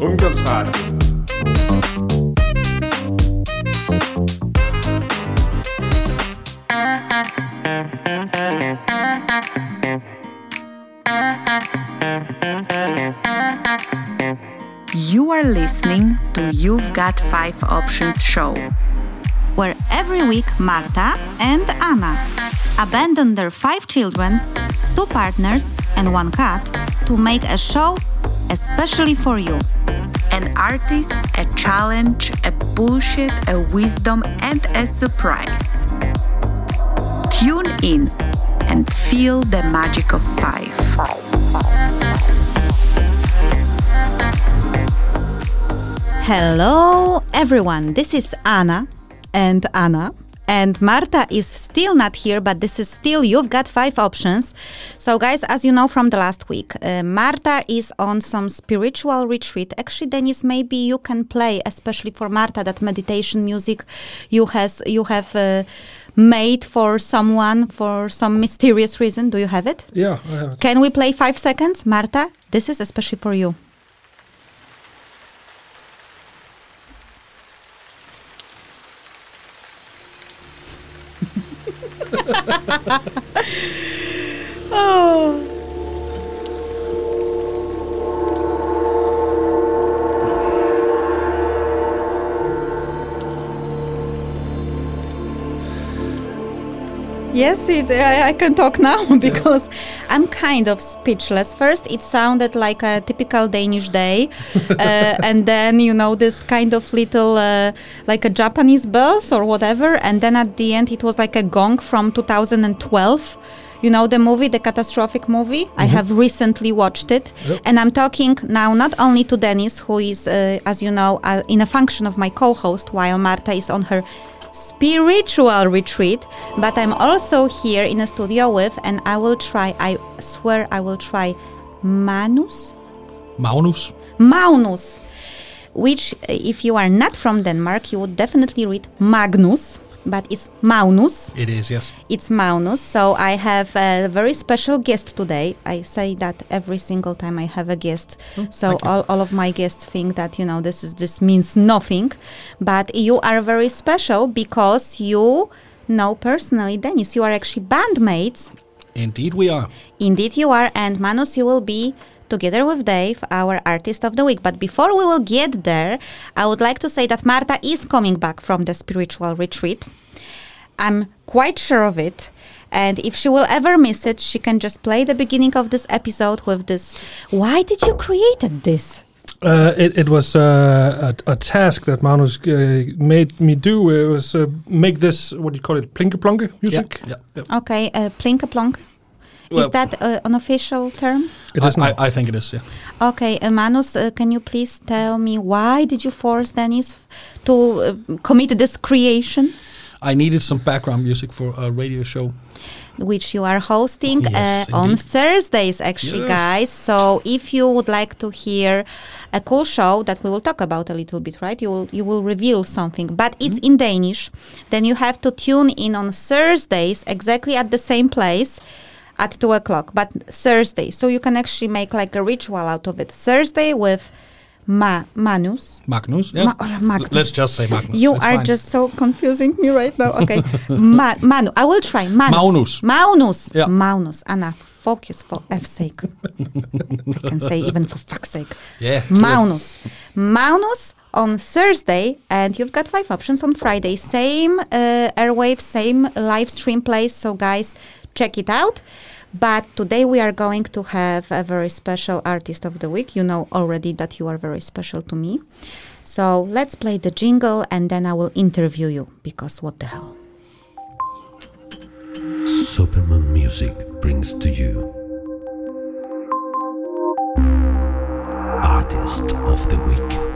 You are listening to You've Got Five Options show, where every week Marta and Anna abandon their five children, two partners, and one cat to make a show especially for you. An artist, a challenge, a bullshit, a wisdom, and a surprise. Tune in and feel the magic of five. Hello, everyone. This is Anna and Anna. And Marta is still not here, but this is still, you've got five options. So, guys, as you know from the last week, uh, Marta is on some spiritual retreat. Actually, Dennis, maybe you can play, especially for Marta, that meditation music you has you have uh, made for someone for some mysterious reason. Do you have it? Yeah, I have it. Can we play five seconds, Marta? This is especially for you. oh. Yes, it's, I, I can talk now because I'm kind of speechless. First, it sounded like a typical Danish day, uh, and then you know this kind of little uh, like a Japanese bells or whatever, and then at the end it was like a gong from 2012 you know the movie the catastrophic movie? I have recently watched it. Yep. and i'm talking now not only to dennis who is uh, as you know uh, in a function of my co-host while marta is on her spiritual retreat but i'm also here in a studio with and i will try i swear i will try manus Magnus. maunus which if you are not from denmark you would definitely read magnus but it's maunus It is, yes. it's Maunus. So I have a very special guest today. I say that every single time I have a guest. so Oh, thank all, all of my guests think that you know this is this means nothing, but you are very special because you know personally Dennis. You are actually bandmates. Indeed, we are. Indeed, you are. And Manus, you will be together with Dave, our artist of the week. But before we will get there, I would like to say that Marta is coming back from the spiritual retreat. I'm quite sure of it. And if she will ever miss it, she can just play the beginning of this episode with this. Why did you create this? Uh, it, it was uh, a, a task that Magnus uh, made me do. It was uh, make this, what do you call it, plinke plonke music? Yeah, Yep. Okay, uh, plinka plonk. Well- is that uh, an official term? It is I. I, I think it is. Yeah. Okay, uh, Manus, uh, can you please tell me why did you force Dennis to uh, commit this creation, I needed some background music for a radio show. which you are hosting Yes, uh, on. Thursdays, actually, Yes. guys? So if you would like to hear a cool show that we will talk about a little bit, right? You will you will reveal something, but it's Mm-hmm. in Danish. Then you have to tune in on Thursdays, exactly at the same place. At two o'clock, but Thursday, so you can actually make like a ritual out of it. Thursday with Ma Manus, Magnus. Yeah. Ma- Magnus. Let's just say Magnus. You It's are fine. just so confusing me right now. Okay. Ma- Manu. I will try. Manus. Maunus. Maunus. Yeah. Maunus. Anna, focus for F's sake. I can say even for fuck's sake. Yeah. Maunus. Maunus on Thursday, and you've got five options on Friday. Same uh, airwave, same live stream place. So, guys, check it out. But today we are going to have a very special artist of the week. You know already that you are very special to me. So let's play the jingle and then I will interview you because what the hell? Superman Music brings to you Artist of the Week.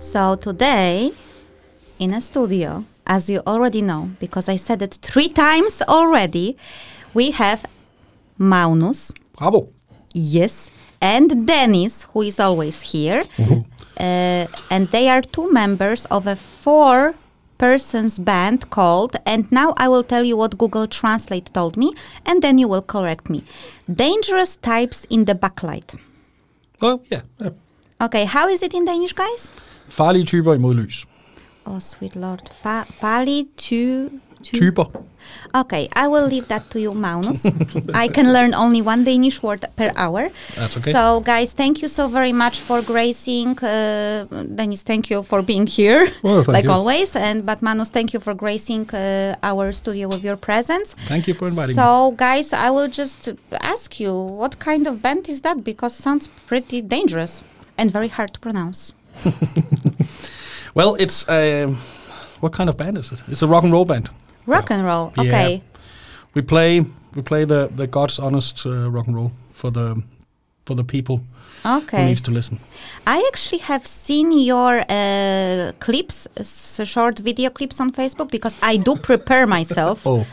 So today in a studio, as you already know, because I said it three times already, we have Maunus, Bravo. yes, and Dennis, who is always here. Uh, and they are two members of a four person's band called, and now I will tell you what Google Translate told me, and then you will correct me. Dangerous types in the backlight. Oh, yeah. Okay, how is it in Danish, guys? Farlige typer i modlys. Oh, sweet lord. Fa- farlig to, to. Typer. Okay, I will leave that to you, Magnus. I can learn only one Danish word per hour. That's okay. So, guys, thank you so very much for gracing. Uh, Dennis, thank you for being here, Well, like you. always. And but Manus, thank you for gracing uh, our studio with your presence. Thank you for inviting me. So, guys, I will just ask you, what kind of band is that? Because sounds pretty dangerous and very hard to pronounce. Well, it's um, what kind of band is it? It's a rock and roll band. Rock and roll. Yeah. Okay. We play we play the the God's honest uh, rock and roll for the for the people okay. who needs to listen. I actually have seen your uh, clips, s- short video clips on Facebook because I do prepare myself Oh,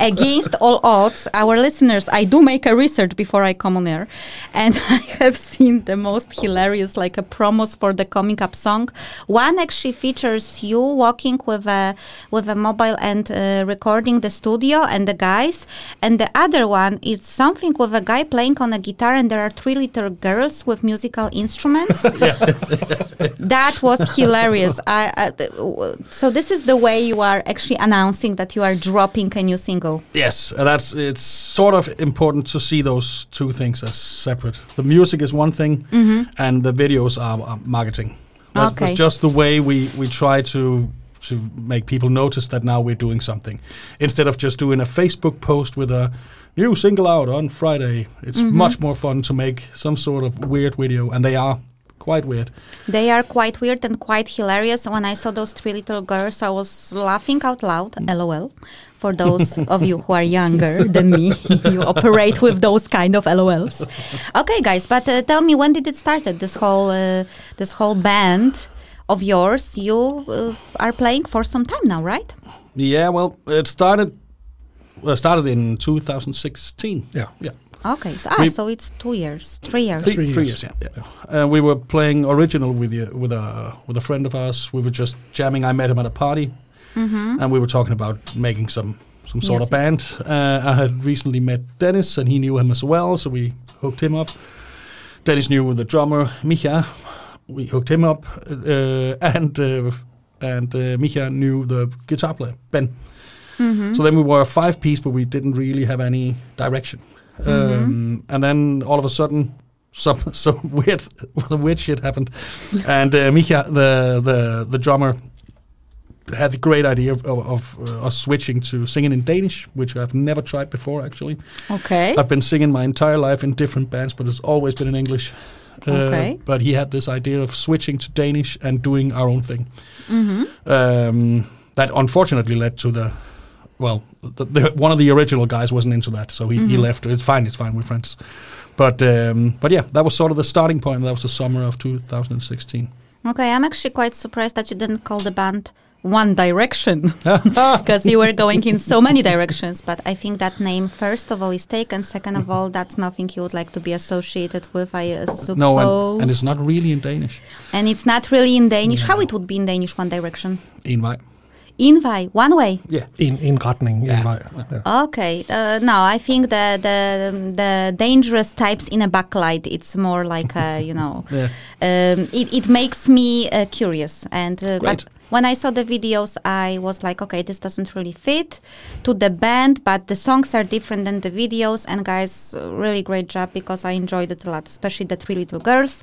against all odds. Our listeners, I do make a research before I come on air, and I have seen the most hilarious, like a promos for the coming up song. One actually features you walking with a with a mobile and uh, recording the studio and the guys, and the other one is something with a guy playing on a guitar, and there are three little girls with musical instruments. that was hilarious. I, I, so this is the way you are actually announcing that you are dropping a new single. Yes, uh, that's it's sort of important to see those two things as separate. The music is one thing, and the videos are, are marketing. That's, Okay. that's just the way we we try to to make people notice that now we're doing something instead of just doing a Facebook post with a new single out on Friday. It's much more fun to make some sort of weird video, and they are quite weird. They are quite weird and quite hilarious. When I saw those three little girls, I was laughing out loud. LOL. For those of you who are younger than me, you operate with those kind of LOLs. Okay, guys, but uh, tell me when did it started? This whole uh, this whole band of yours, you uh, are playing for some time now, right? Yeah, well, it started well, started in 2016. Yeah. Yeah. Okay, so, ah, so it's two years, three years. Three, Three three years. years, yeah. yeah. Uh, we were playing original with you, with a with a friend of ours. We were just jamming. I met him at a party, and we were talking about making some some sort of band. Uh, I had recently met Dennis, and he knew him as well, so we hooked him up. Dennis knew the drummer Micha. We hooked him up, uh, and uh, and uh, Micha knew the guitar player Ben. So then we were a five piece, but we didn't really have any direction. Um, and then all of a sudden, some some weird weird shit happened, and uh, Micha, the the the drummer, had the great idea of, of, uh, us switching to singing in Danish, which I've never tried before. Actually, Okay. I've been singing my entire life in different bands, but it's always been in English. Uh, Okay. But he had this idea of switching to Danish and doing our own thing. Mm-hmm. Um, that unfortunately led to the well, the, the, one of the original guys wasn't into that, so he, he left. It's fine, it's fine, we're friends. But um, but yeah, that was sort of the starting point. That was the summer of 2016. Okay, I'm actually quite surprised that you didn't call the band One Direction because you were going in so many directions. But I think that name, first of all, is taken. Second of all, that's nothing you would like to be associated with, I uh, suppose. No, and, and it's not really in Danish. And it's not really in Danish. How it would be in Danish, One Direction? En vej. Invej, one way. Yeah. In indretning. Ja. Invej. Yeah. Okay, uh, no, I think the the the dangerous types in a backlight. It's more like a, you know, Yeah. um, it it makes me uh, curious. And uh, Great. but when I saw the videos, I was like, okay, this doesn't really fit to the band, but the songs are different than the videos. And guys, really great job because I enjoyed it a lot, especially the three little girls.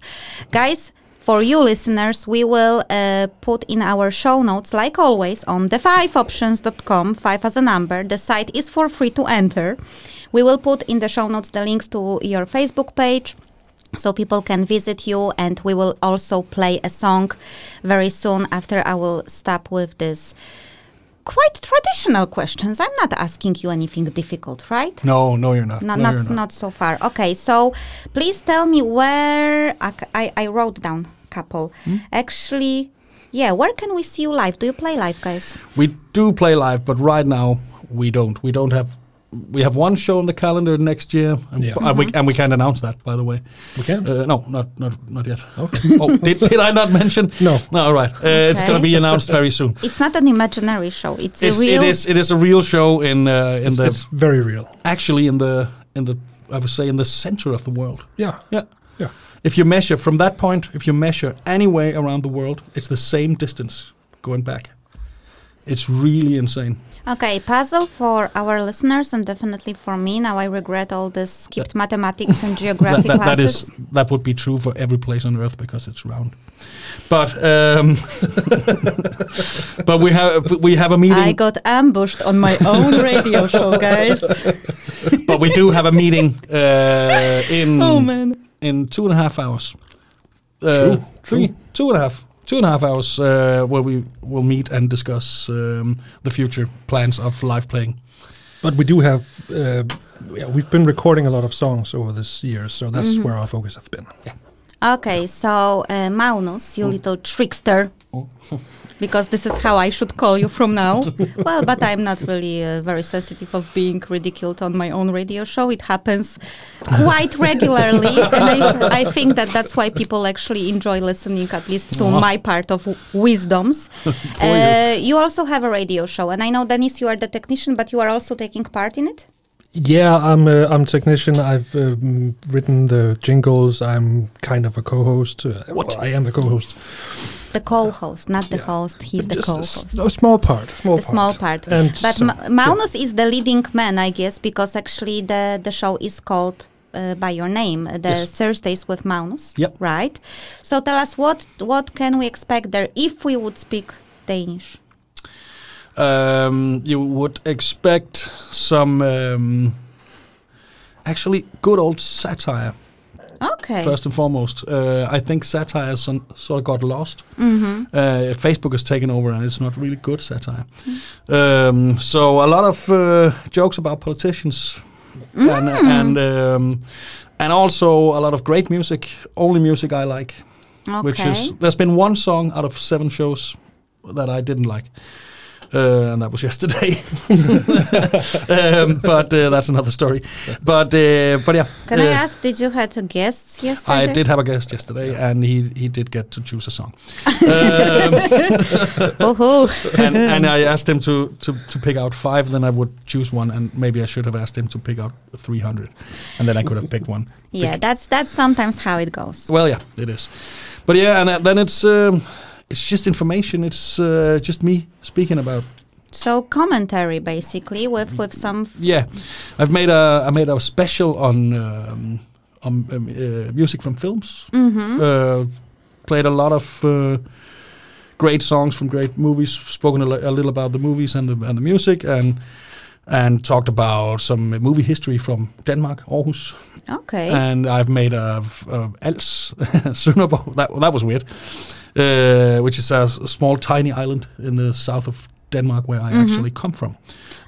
Guys. For you listeners, we will uh, put in our show notes, like always, on the5options.com, five as a number. The site is for free to enter. We will put in the show notes the links to your Facebook page so people can visit you and we will also play a song very soon after I will stop with this quite traditional questions. I'm not asking you anything difficult, right? No, no, you're not. Not, no, not, you're not so far. Okay, so please tell me where I, I, I wrote down couple. Hmm? Actually, yeah, where can we see you live? Do you play live, guys? We do play live, but right now we don't. We don't have we have one show on the calendar next year, and, Yeah. uh, we, and we can't announce that, by the way. We can. Uh, no, not not not yet. okay. oh, did, did I not mention? No. No, all right. Uh, It's going to be announced very soon. It's not an imaginary show. It's, It's, a real. it is it is a real show in uh, in the It's very real. actually in the in the I would say in the center of the world. Yeah. Yeah. Yeah. If you measure from that point, if you measure any way around the world, it's the same distance going back. It's really insane. Okay, puzzle for our listeners and definitely for me. Now I regret all this skipped mathematics and That, geography that, that classes. is that would be true for every place on Earth because it's round. But um, but we have we have a meeting. I got ambushed on my own radio show, guys. but we do have a meeting uh, in oh man. in two and a half hours. Uh, True, three, true. two and a half, two and a half hours uh, where we will meet and discuss um, the future plans of live playing. But we do have. Uh, yeah, we've been recording a lot of songs over this year, so that's Mm-hmm. where our focus have been. Okay, so uh, Maunus, you little trickster. Because this is how I should call you from now. well, but I'm not really uh, very sensitive of being ridiculed on my own radio show. It happens quite regularly, and I, I think that that's why people actually enjoy listening, at least to my part of w- wisdoms. uh, you also have a radio show, and I know Dennis, you are the technician, but you are also taking part in it. Yeah, I'm a, I'm a technician. I've um, written the jingles. I'm kind of a co-host. Uh, well, I am the co-host. The co-host, not the Yeah. host. He's the co-host. a small part. Small the small part. And but some- Ma- Maunus is the leading man, I guess, because actually the the show is called uh, by your name, uh, the Yes. Thursdays with Maunus. Yep. Right. So tell us what what can we expect there if we would speak Danish? Um, you would expect some um, actually good old satire Okay. first and foremost. Uh, I think satire has some, sort of got lost. mm-hmm. Uh, Facebook has taken over, and it's not really good satire. Um, so a lot of uh, jokes about politicians, and and um, and also a lot of great music. Only music I like, Okay. which is there's been one song out of seven shows that I didn't like. Uh, and that was yesterday, um, but uh, that's another story. But uh, but yeah, Can I uh, ask, did you had guests yesterday? I did have a guest yesterday, and he he did get to choose a song. um, Oh, and, and I asked him to, to, to pick out five, then I would choose one, and maybe I should have asked him to pick out 300, and then I could have picked one. yeah, that's that's sometimes how it goes. Well, yeah, it is. But yeah, and uh, then it's um, it's just information. It's uh, just me speaking about. So commentary, basically, with with some. Yeah, I've made a I made a special on um, on um, uh, music from films. Mm-hmm. Uh, played a lot of uh, great songs from great movies. Spoken a, li- a little about the movies and the and the music, and and talked about some movie history from Denmark, Aarhus. Okay. And I've made a, a Als Sønderborg. That that was weird. Uh, which is a, small tiny island in the south of Denmark where I actually come from.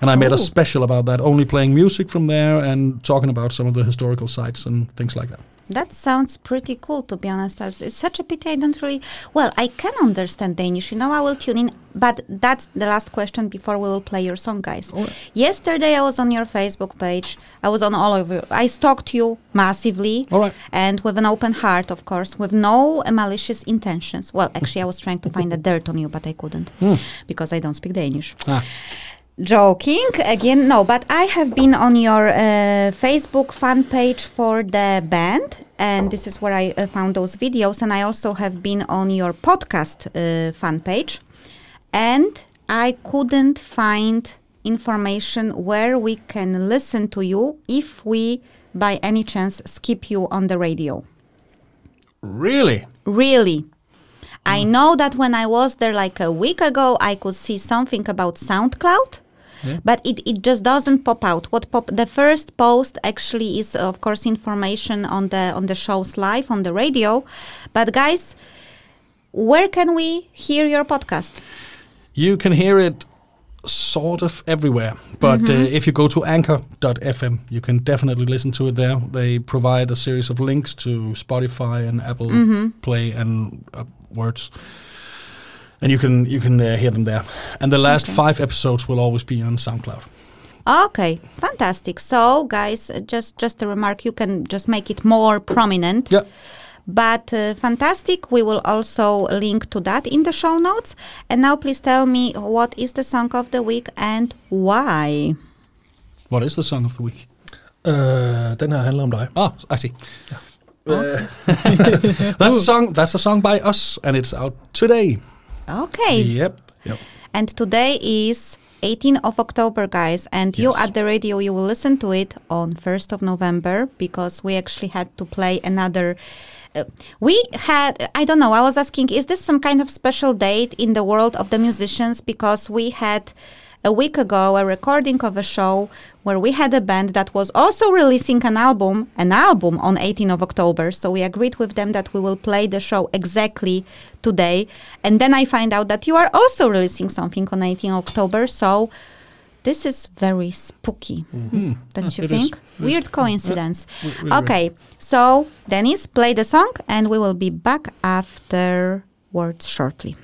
And I made a Oh. special about that, only playing music from there and talking about some of the historical sites and things like that. That sounds pretty cool, to be honest. As It's such a pity I don't really. Well, I can understand Danish. You know, I will tune in. But that's the last question before we will play your song, guys. Alright. Yesterday, I was on your Facebook page. I was on all of you. I stalked you massively. All right. And with an open heart, of course, with no malicious intentions. Well, actually, I was trying to find the dirt on you, but I couldn't because I don't speak Danish. Ah. Joking again, no, but I have been on your uh, Facebook fan page for the band, and this is where I uh, found those videos. And I also have been on your podcast uh, fan page, and I couldn't find information where we can listen to you if we, by any chance, skip you on the radio. Really? Really. I know that when I was there like a week ago, I could see something about SoundCloud, but it, it just doesn't pop out. What pop the first post actually is of course information on the on the shows live on the radio. But guys, where can we hear your podcast? You can hear it sort of everywhere. But uh, if you go to anchor.fm, you can definitely listen to it there. They provide a series of links to Spotify and Apple Play and uh, Words. And you can you can uh, hear them there. And the last Okay. five episodes will always be on SoundCloud. Okay, fantastic. So, guys, uh, just just a remark. You can just make it more prominent. Yeah. But uh, fantastic. We will also link to that in the show notes. And now, please tell me what is the song of the week and why. What is the song of the week? Uh, den her handler om dig. Oh, I see. Uh, that's a song. That's a song by us, and it's out today. Okay. Yep. Yep. And today is 18th of October, guys. And you at the radio, you will listen to it on 1st of November because we actually had to play another. Uh, we had, I don't know, I was asking, is this some kind of special date in the world of the musicians? Because we had a week ago a recording of a show where we had a band that was also releasing an album, an album on 18th of October. So we agreed with them that we will play the show exactly today. And then I find out that you are also releasing something on 18th October. So this is very spooky, mm-hmm. hmm, don't you it is. think? Weird coincidence. really okay, so Dennis, play the song, and we will be back afterwards shortly.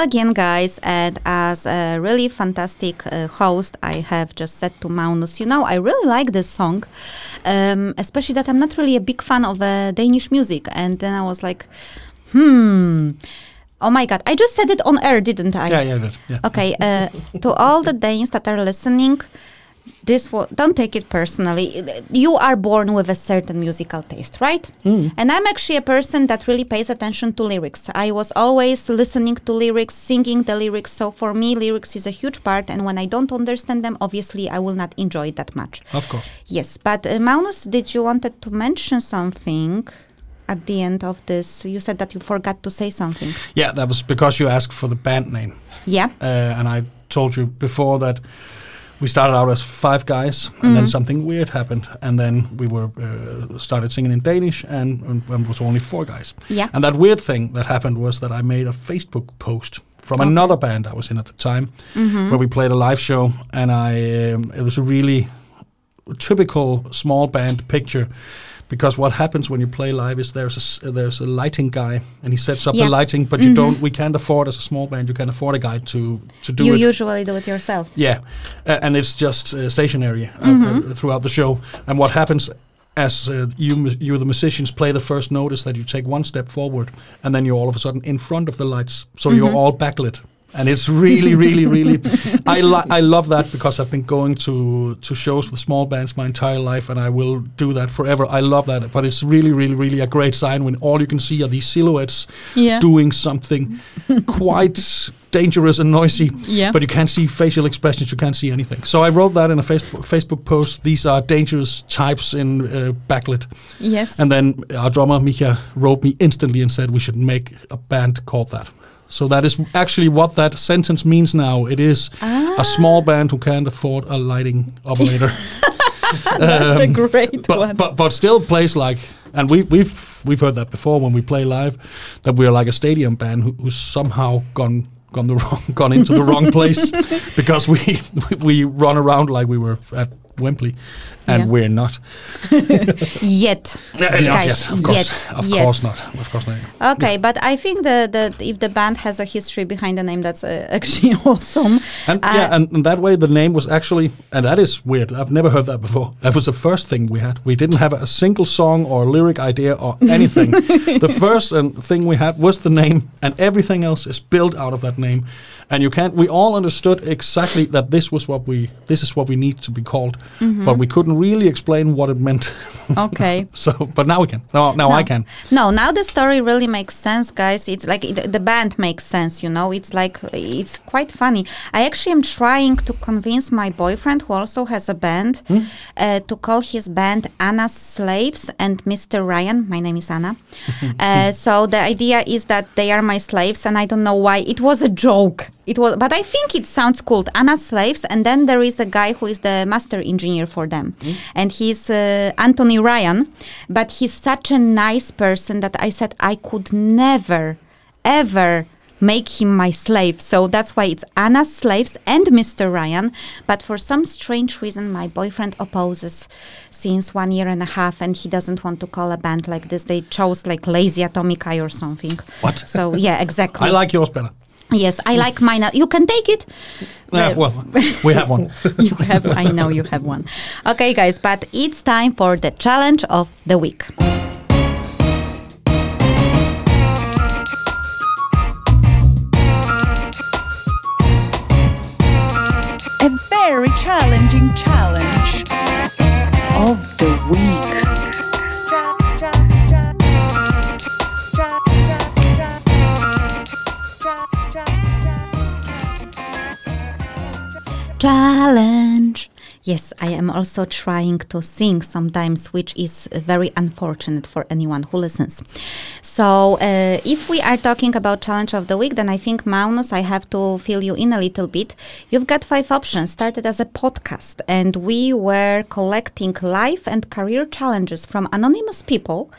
Again, guys. And as a really fantastic uh, host, I have just said to Magnus, you know, I really like this song, um, especially that I'm not really a big fan of uh, Danish music. And then I was like, hmm. Oh my God, I just said it on air, didn't I? Yeah, yeah, yeah. Okay, uh, to all the Danes that are listening, this will, don't take it personally. You are born with a certain musical taste, right? Mm. And I'm actually a person that really pays attention to lyrics. I was always listening to lyrics, singing the lyrics. So for me, lyrics is a huge part. And when I don't understand them, obviously, I will not enjoy it that much. Of course. Yes, but uh, Magnus, did you wanted to mention something? At the end of this, you said that you forgot to say something. Yeah, that was because you asked for the band name. Yeah. Uh, and I told you before that we started out as five guys, and then Mhm. something weird happened, and then we were uh, started singing in Danish, and, and, and was only four guys. Yeah. And that weird thing that happened was that I made a Facebook post from Okay. another band I was in at the time, Mhm. where we played a live show, and I um, it was a really typical small band picture. Because what happens when you play live is there's a there's a lighting guy and he sets up Yeah. the lighting, but you Mhm. don't. We can't afford as a small band. You can't afford a guy to to do it. you it. usually do it yourself. Yeah, uh, and it's just uh, stationary uh, Mhm. uh, throughout the show. And what happens as uh, you you the musicians play the first note is that you take one step forward, and then you're all of a sudden in front of the lights, so Mhm. you're all backlit. And it's really, really, really. I li- I love that because I've been going to to shows with small bands my entire life, and I will do that forever. I love that, but it's really, really, really a great sign when all you can see are these silhouettes Yeah. doing something quite dangerous and noisy Yeah. but you can't see facial expressions. You can't see anything. So I wrote that in a Facebook Facebook post. These are dangerous types in uh, backlit. Yes. And then our drummer Mika wrote me instantly and said we should make a band called that. So that is actually what that sentence means now. It is a small band who can't afford a lighting operator. That's a Um, great but, one. but but still plays like and we we've we've heard that before when we play live that we're like a stadium band who, who's somehow gone gone the wrong gone into the wrong place because we we run around like we were at Wembley and Yeah. we're not yet. Yeah, Guys, yes, of course yet, of yet. course not of course not Okay, but I think the, the if the band has a history behind the name, that's uh, actually awesome. and Uh, yeah and, and that way the name was actually and that is weird I've never heard that before that was the first thing we had we didn't have a single song or lyric idea or anything the first um, thing we had was the name and everything else is built out of that name and you can't we all understood exactly that this was what we this is what we need to be called Mm-hmm. but we couldn't really explain what it meant Okay. so but now we can now, now I can No, now the story really makes sense, guys. It's like it, the band makes sense, you know. It's like it's quite funny. I actually am trying to convince my boyfriend, who also has a band, Hmm? uh, to call his band Anna's Slaves and Mr. Ryan. My name is Anna. uh, so the idea is that they are my slaves, and I don't know why. It was a joke. It was, but I think it sounds cool. Anna's Slaves, and then there is a guy who is the master engineer for them, and he's uh, Anthony Ryan. But he's such a nice person that I said I could never, ever make him my slave. So that's why it's Anna's Slaves and Mr. Ryan. But for some strange reason, my boyfriend opposes since one year and a half, and he doesn't want to call a band like this. They chose like Lazy Atomica or something. What? So yeah, exactly. I like yours better Yes, I mm. like mine. You can take it. yeah, well we have one you have i know you have one okay guys but it's time for the challenge of the week A very challenging challenge of the week. Challenge. Yes i am also trying to sing sometimes which is very unfortunate for anyone who listens. So uh, if we are talking about challenge of the week then i think magnus i have to fill you in a little bit. You've got five options. Started as a podcast and we were collecting life and career challenges from anonymous people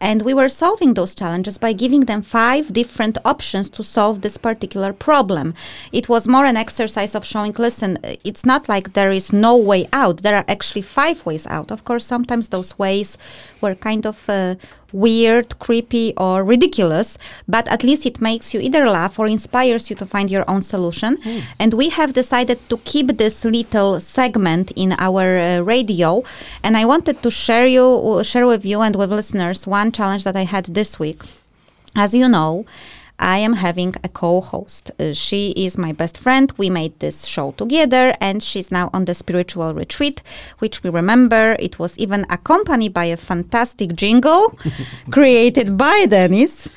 and we were solving those challenges by giving them five different options to solve this particular problem. It was more an exercise of showing, listen, it's not like there is no way out. There are actually five ways out. Of course, sometimes those ways were kind of uh, weird, creepy, or ridiculous, but at least it makes you either laugh or inspires you to find your own solution. And we have decided to keep this little segment in our uh, radio. And I wanted to share you, share with you and with listeners one challenge that I had this week. As you know, I am having a co host. Uh, she is my best friend. We made this show together, and she's now on the spiritual retreat, which we remember it was even accompanied by a fantastic jingle created by Dennis.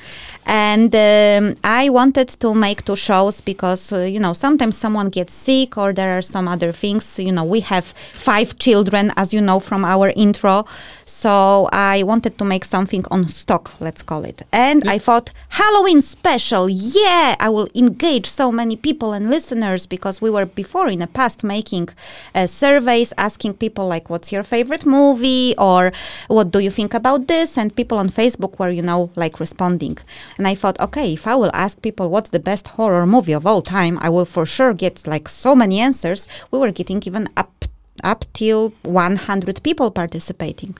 And um, I wanted to make two shows because, uh, you know, sometimes someone gets sick or there are some other things. You know, we have five children, as you know from our intro. So I wanted to make something on stock, let's call it. And I thought, Halloween special, yeah, I will engage so many people and listeners because we were before in the past making uh, surveys asking people, like, what's your favorite movie or what do you think about this? And people on Facebook were, you know, like responding. And I thought, okay, if I will ask people what's the best horror movie of all time, I will for sure get like so many answers. We were getting even up up till 100 people participating.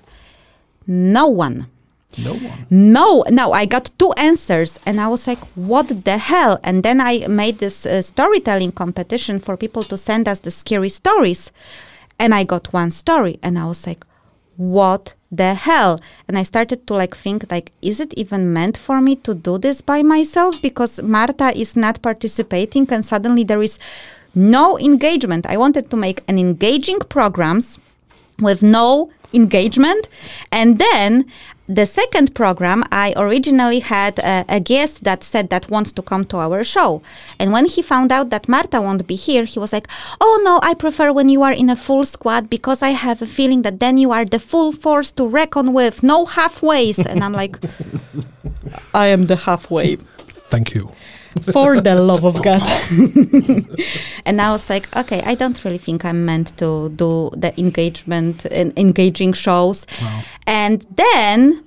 No one. No one. No, no, I got two answers and I was like, what the hell? And then I made this uh, storytelling competition for people to send us the scary stories. And I got one story and I was like, what the hell? And I started to like think like, is it even meant for me to do this by myself? Because Marta is not participating and suddenly there is no engagement. I wanted to make an engaging programs with no engagement. And then the second program, I originally had a, a, guest that said that wants to come to our show. And when he found out that Marta won't be here, he was like, Oh no, I prefer when you are in a full squad because I have a feeling that then you are the full force to reckon with, no halfways. And I'm like, I am the halfway Thank you. For the love of God. and I was like, okay, I don't really think I'm meant to do the engagement and engaging shows. And then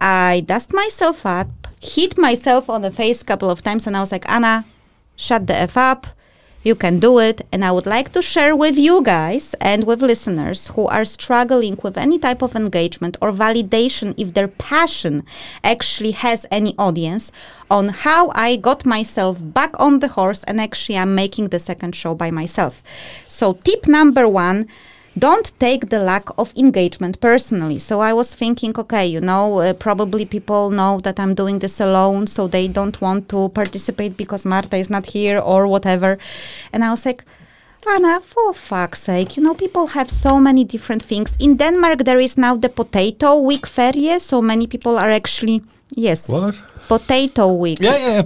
I dust myself up, hit myself on the face a couple of times, and I was like, Anna, shut the F up. You can do it. And I would like to share with you guys and with listeners who are struggling with any type of engagement or validation if their passion actually has any audience on how I got myself back on the horse and actually I'm making the second show by myself. So, tip number one don't take the lack of engagement personally. So I was thinking, okay, you know, uh, probably people know that I'm doing this alone, so they don't want to participate because Marta is not here or whatever. And I was like, Anna, for fuck's sake, you know, people have so many different things. In Denmark, there is now the potato week ferie, so many people are actually, yes, What? potato week. Yeah, ja, ja.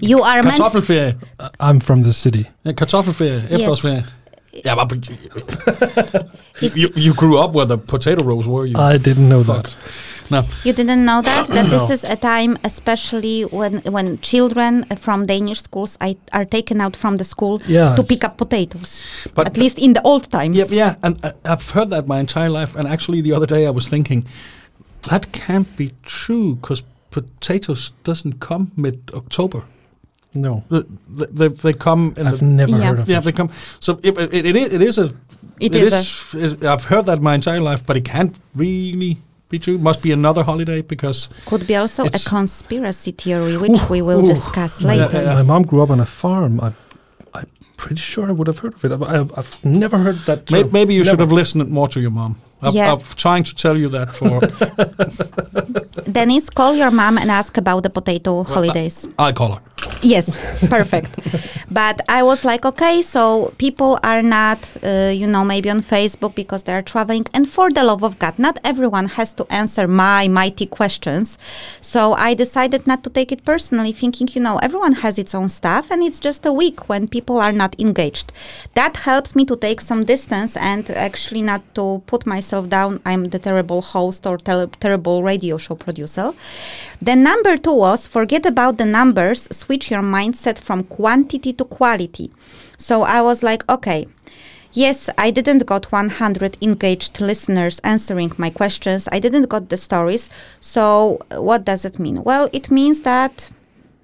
You are meant Kartoffelferie. I'm from the city. Ja, kartoffelferie. Efterårsferie. Yeah, but It's- you, you grew up where the potato rows were, you. I didn't know that. no. You didn't know that that this is a time, especially when when children from Danish schools I, are taken out from the school Yeah, to pick up potatoes. But- At least in the old times. Yeah, yeah, and I, I've heard that my entire life. And actually, the other day I was thinking that can't be true because potatoes doesn't come mid October. No. They, they, they come in I've the never Yeah. heard of yeah it. they come. So it, it, it, is, it is a. It it is is. it- I've heard that my entire life, but it can't really be true. It must be another holiday because Could be also a conspiracy theory, which we will ooh. discuss My- later. My mom grew up on a farm. I, I'm pretty sure I would have heard of it. I, I've never heard that. term. maybe you should have listened more to your mom. I'm, Yeah. I'm trying to tell you that for. Denise, call your mom and ask about the potato holidays. I'll call her. Yes, perfect. but I was like, okay, so people are not, uh, you know, maybe on Facebook because they're traveling. And for the love of God, not everyone has to answer my mighty questions. So I decided not to take it personally, thinking, you know, everyone has its own stuff and it's just a week when people are not engaged. That helped me to take some distance and actually not to put myself down. I'm the terrible host or ter- terrible radio show producer. Then number two was forget about the numbers, switch your mindset from quantity to quality. So I was like, okay, yes, I didn't got 100 engaged listeners answering my questions. I didn't got the stories. So what does it mean? Well, it means that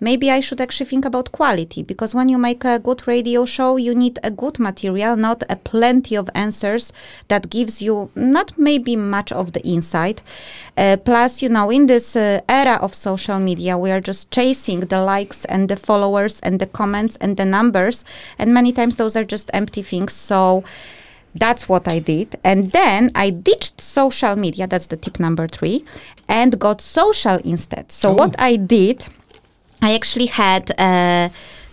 maybe I should actually think about quality because when you make a good radio show, you need a good material, not a plenty of answers that gives you not maybe much of the insight. Uh, plus, you know, in this uh, era of social media, we are just chasing the likes and the followers and the comments and the numbers, and many times those are just empty things. So that's what I did. And then I ditched social media, that's the tip number three, and got social instead. So what I did, I actually had uh,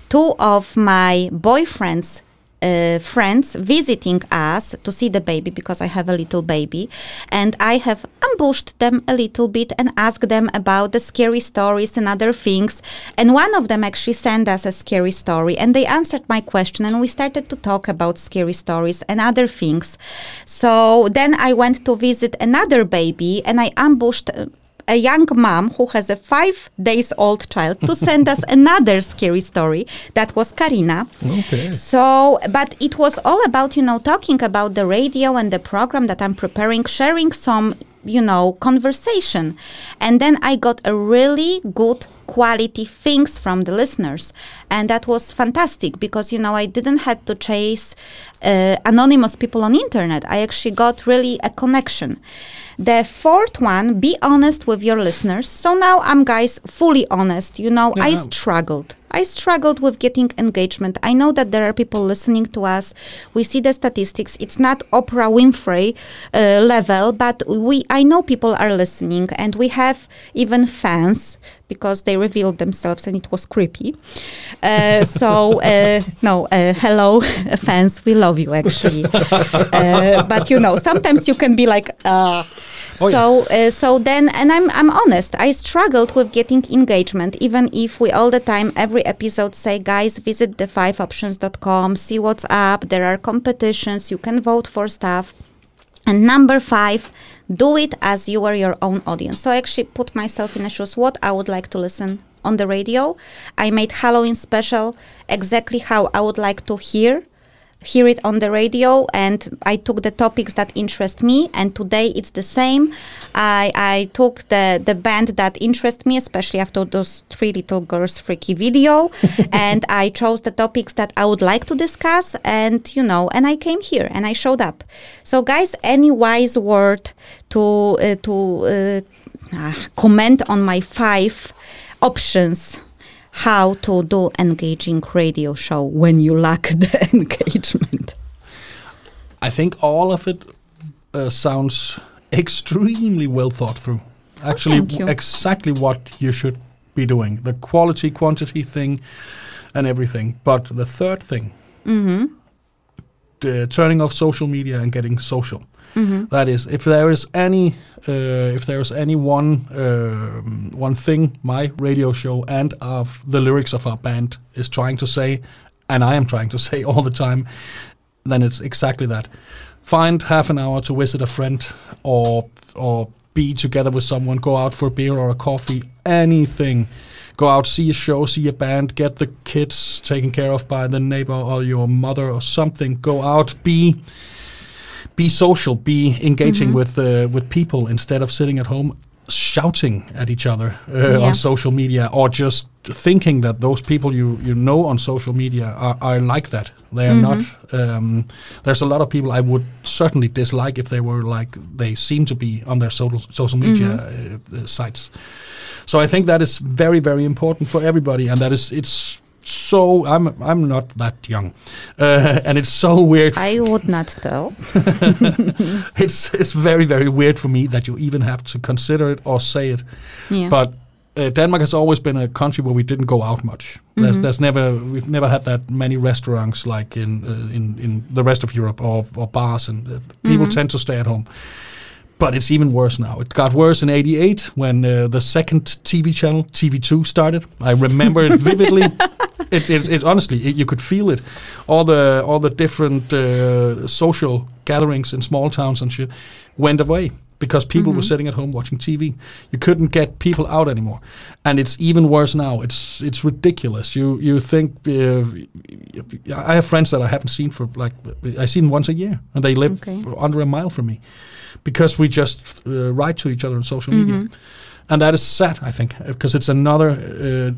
two of my boyfriend's uh, friends visiting us to see the baby because I have a little baby, and I have ambushed them a little bit and asked them about the scary stories and other things. And one of them actually sent us a scary story, and they answered my question, and we started to talk about scary stories and other things. So then I went to visit another baby, and I ambushed. A young mom who has a five days old child to send us another scary story that was Karina. Okay. So, but it was all about, you know, talking about the radio and the program that I'm preparing, sharing some, you know, conversation. And then I got a really good quality things from the listeners. And that was fantastic because, you know, I didn't have to chase uh, anonymous people on internet. I actually got really a connection. The fourth one, be honest with your listeners. So now I'm, guys, fully honest. You know, I struggled. I struggled with getting engagement. I know that there are people listening to us. We see the statistics. It's not Oprah Winfrey uh, level, but we I know people are listening, and we have even fans because they revealed themselves, and it was creepy. Uh, so uh, no, uh, hello fans, we love you actually. uh, but you know, sometimes you can be like, uh, so uh, so then and I'm I'm honest I struggled with getting engagement even if we all the time every episode say guys visit the 5options.com see what's up there are competitions you can vote for stuff. And number 5 do it as you are your own audience. So I actually put myself in the shoes what I would like to listen on the radio. I made Halloween special exactly how I would like to hear hear it on the radio and I took the topics that interest me and today it's the same. I, I took the, the band that interest me, especially after those three little girls freaky video and I chose the topics that I would like to discuss and you know and I came here and I showed up. So guys, any wise word to uh, to uh, ah, comment on my five options how to do engaging radio show when you lack the engagement. I think all of it uh, sounds extremely well thought through. Actually, thank you. exactly what you should be doing the quality, quantity thing, and everything. But the third thing, the turning off social media and getting social. That is, if there is any, uh, if there is any one, um one thing my radio show and of the lyrics of our band is trying to say, and I am trying to say all the time, then it's exactly that. Find half an hour to visit a friend, or or be together with someone. Go out for a beer or a coffee, anything. Go out, see a show, see a band, get the kids taken care of by the neighbor or your mother or something. Go out, be be social, be engaging with uh, with people instead of sitting at home shouting at each other uh, Yeah. on social media or just thinking that those people you you know on social media are, are like that. They are not. Um, there's a lot of people I would certainly dislike if they were like they seem to be on their social social media uh, uh, sites. So I think that is very very important for everybody, and that is it's so I'm I'm not that young, uh, and it's so weird. I would not tell. it's it's very very weird for me that you even have to consider it or say it. Yeah. But uh, Denmark has always been a country where we didn't go out much. There's, there's never we've never had that many restaurants like in uh, in in the rest of Europe or or bars and uh, people tend to stay at home. But it's even worse now. It got worse in '88 when uh, the second TV channel, TV2, started. I remember it vividly. It, it, it honestly, it, you could feel it. All the all the different uh, social gatherings in small towns and shit went away because people were sitting at home watching TV. You couldn't get people out anymore, and it's even worse now. It's it's ridiculous. You you think uh, I have friends that I haven't seen for like I see them once a year, and they live Okay. under a mile from me because we just uh, write to each other on social media, and that is sad. I think because it's another uh,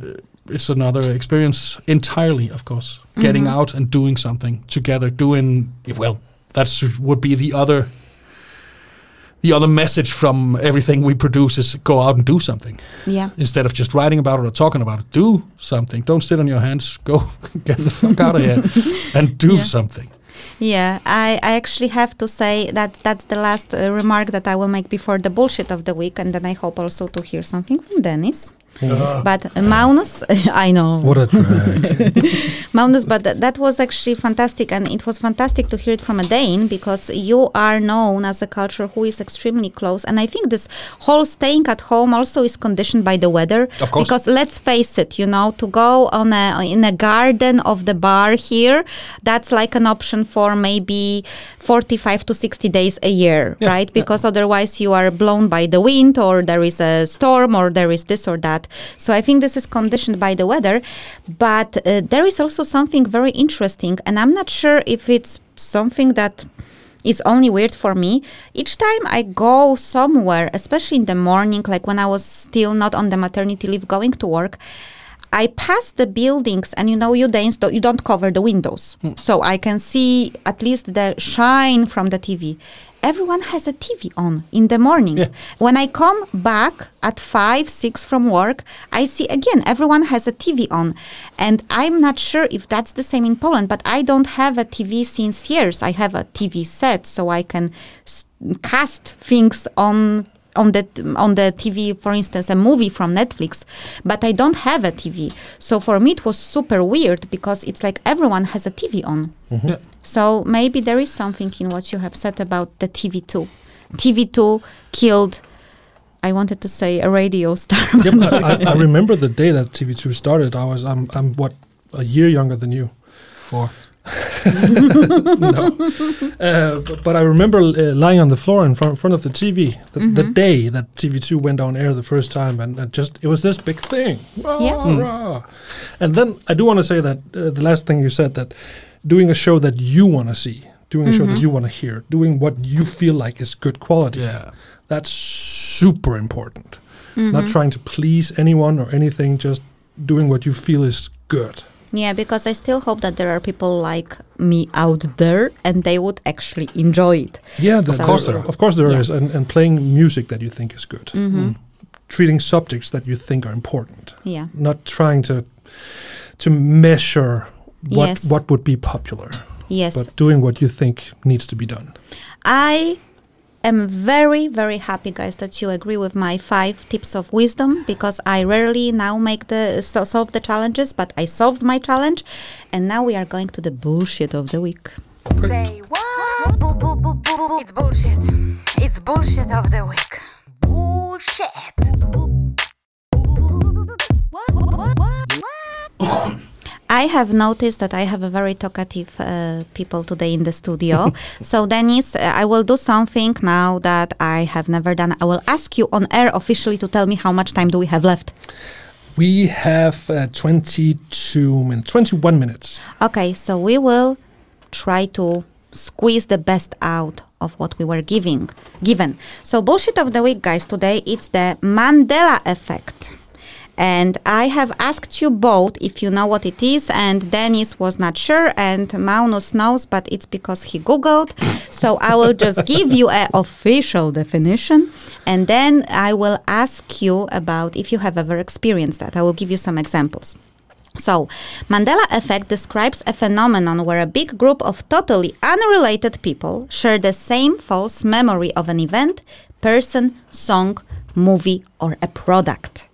it's another experience entirely, of course. Getting out and doing something together, doing well. That's would be the other. The other message from everything we produce is go out and do something Yeah. instead of just writing about it or talking about it. Do something. Don't sit on your hands. Go get the fuck out of here and do Yeah. something. Yeah, I, I actually have to say that that's the last uh, remark that I will make before the bullshit of the week, and then I hope also to hear something from Dennis. But uh, Maunus, I know. What a drag. Maunus, but th- that was actually fantastic, and it was fantastic to hear it from a Dane because you are known as a culture who is extremely close, and I think this whole staying at home also is conditioned by the weather. Of course. Because let's face it, you know, to go on a in a garden of the bar here, that's like an option for maybe forty-five to sixty days a year, Yeah, right? yeah. Because otherwise you are blown by the wind, or there is a storm, or there is this or that. So I think this is conditioned by the weather. But uh, there is also something very interesting, and I'm not sure if it's something that is only weird for me. Each time I go somewhere, especially in the morning, like when I was still not on the maternity leave going to work, I pass the buildings, and you know, you Danes, you don't cover the windows. So I can see at least the shine from the TV. Everyone has a TV on in the morning. Yeah. When I come back at five, six from work, I see again everyone has a TV on. And I'm not sure if that's the same in Poland, but I don't have a TV since years. I have a TV set so I can cast things on on the on the TV, for instance, a movie from Netflix, but I don't have a TV. So for me, it was super weird because it's like everyone has a TV on. Mm-hmm. Yeah. So maybe there is something in what you have said about the TV2. TV2 killed. I wanted to say a radio star. Yep, I, I, I remember the day that TV2 started. I was, I'm, I'm what, a year younger than you. For no. Uh, but, but I remember uh, lying on the floor in front, front of the TV the, the day that TV2 went on air the first time, and, and just it was this big thing. Rah, Yeah. rah. And then I do want to say that uh, the last thing you said that doing a show that you want to see, doing a show that you want to hear, doing what you feel like is good quality. yeah, That's super important. Not trying to please anyone or anything, just doing what you feel is good. Yeah, because I still hope that there are people like me out there and they would actually enjoy it. Yeah, the, Of course there are. Of course there Yeah. is, and, and playing music that you think is good. Mhm. Treating subjects that you think are important. Yeah. Not trying to to measure what Yes. what would be popular, Yes. but doing what you think needs to be done. I am very, very happy, guys, that you agree with my five tips of wisdom because I rarely now make the so solve the challenges, but I solved my challenge, and now we are going to the bullshit of the week. Say what? It's bullshit. It's bullshit of the week. Bullshit. I have noticed that I have a very talkative uh, people today in the studio. so, Dennis, uh, I will do something now that I have never done. I will ask you on air officially to tell me how much time do we have left. We have uh, 22 minutes, 21 minutes. Okay, so we will try to squeeze the best out of what we were giving given. So bullshit of the week guys today it's the Mandela effect. And I have asked you both if you know what it is, and Dennis was not sure, and Maunus knows, but it's because he Googled. so I will just give you an official definition, and then I will ask you about if you have ever experienced that. I will give you some examples. So, Mandela effect describes a phenomenon where a big group of totally unrelated people share the same false memory of an event, person, song, movie, or a product.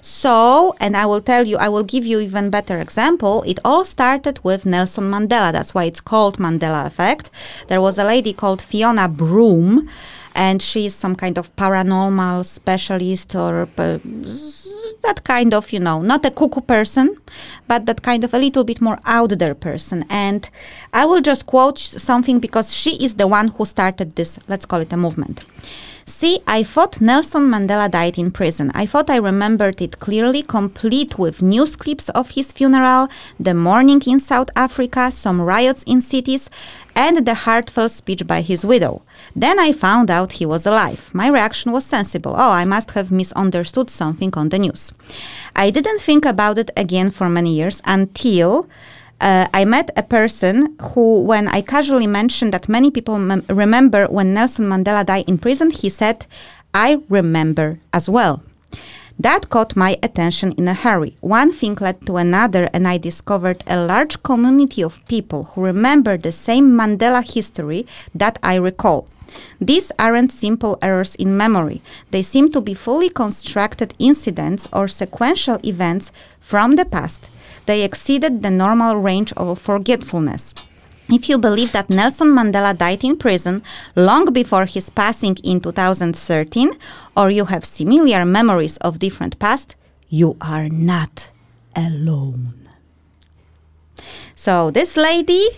So, and I will tell you, I will give you even better example. It all started with Nelson Mandela. That's why it's called Mandela effect. There was a lady called Fiona Broome, and she's some kind of paranormal specialist or uh, that kind of, you know, not a cuckoo person, but that kind of a little bit more out there person. And I will just quote something because she is the one who started this, let's call it a movement. See, I thought Nelson Mandela died in prison. I thought I remembered it clearly, complete with news clips of his funeral, the mourning in South Africa, some riots in cities, and the heartfelt speech by his widow. Then I found out he was alive. My reaction was sensible. Oh, I must have misunderstood something on the news. I didn't think about it again for many years until uh, I met a person who, when I casually mentioned that many people mem- remember when Nelson Mandela died in prison, he said, I remember as well. That caught my attention in a hurry. One thing led to another, and I discovered a large community of people who remember the same Mandela history that I recall. These aren't simple errors in memory. They seem to be fully constructed incidents or sequential events from the past. They exceeded the normal range of forgetfulness. If you believe that Nelson Mandela died in prison long before his passing in 2013, or you have similar memories of different past, you are not alone. So this lady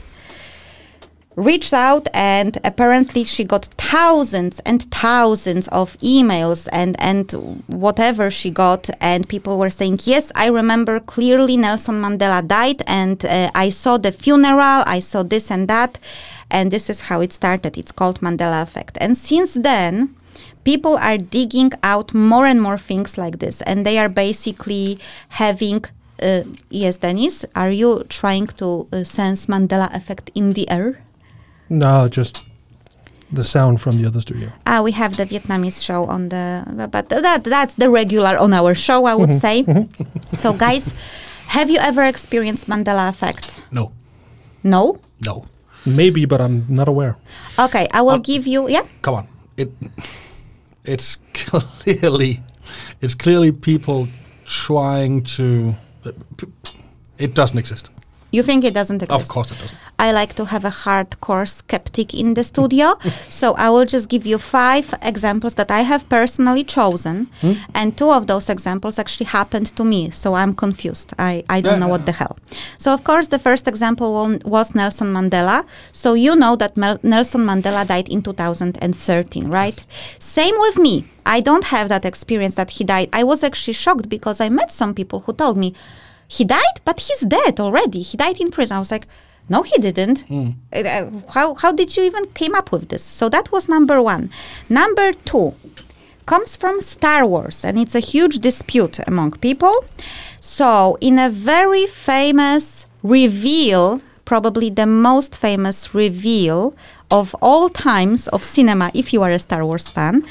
reached out and apparently she got thousands and thousands of emails and and whatever she got. And people were saying yes i remember clearly nelson mandela died and uh, i saw the funeral i saw this and that. And this is how it started. It's called mandela effect. And since then people are digging out more and more things like this. And they are basically having uh, yes dennis are you trying to uh, sense mandela effect in the air No, just the sound from the other studio. Ah, we have the Vietnamese show on the, but that that's the regular on our show, I would say. so, guys, have you ever experienced Mandela effect? No, No. no. Maybe, but I'm not aware. Okay, I will Uh, give you. Yeah. Come on. It it's clearly it's clearly people trying to. It doesn't exist. You think it doesn't exist? Of course, it doesn't. I like to have a hardcore skeptic in the studio. so I will just give you five examples that I have personally chosen. Hmm? And two of those examples actually happened to me. So I'm confused. I, I don't know what the hell. So, of course, the first example was Nelson Mandela. So you know that Mel- Nelson Mandela died in 2013, right? Same with me. I don't have that experience that he died. I was actually shocked because I met some people who told me, he died, but he's dead already. He died in prison. I was like, no, he didn't. Uh, uh, how, how did you even came up with this? So that was number one. Number two comes from Star Wars, and it's a huge dispute among people. So, in a very famous reveal, probably the most famous reveal of all times of cinema, if you are a Star Wars fan,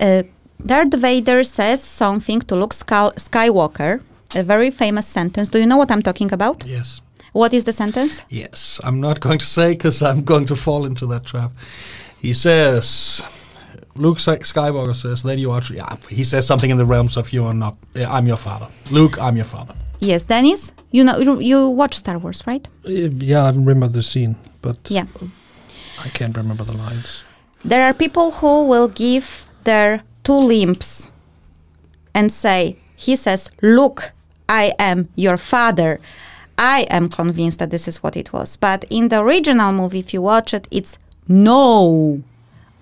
uh, Darth Vader says something to Luke Skywalker, a very famous sentence. Do you know what I'm talking about? Yes. What is the sentence? Yes. I'm not going to say because I'm going to fall into that trap. He says, Luke Sky- Skywalker says, then you are. Tr- yeah, he says something in the realms of you are not. Yeah, I'm your father. Luke, I'm your father. Yes, Dennis. You know you, you watch Star Wars, right? Uh, Yeah, I remember the scene, but Yeah. I can't remember the lines. There are people who will give their two limbs and say, he says, Look, I am your father. I am convinced that this is what it was. But in the original movie, if you watch it, it's no.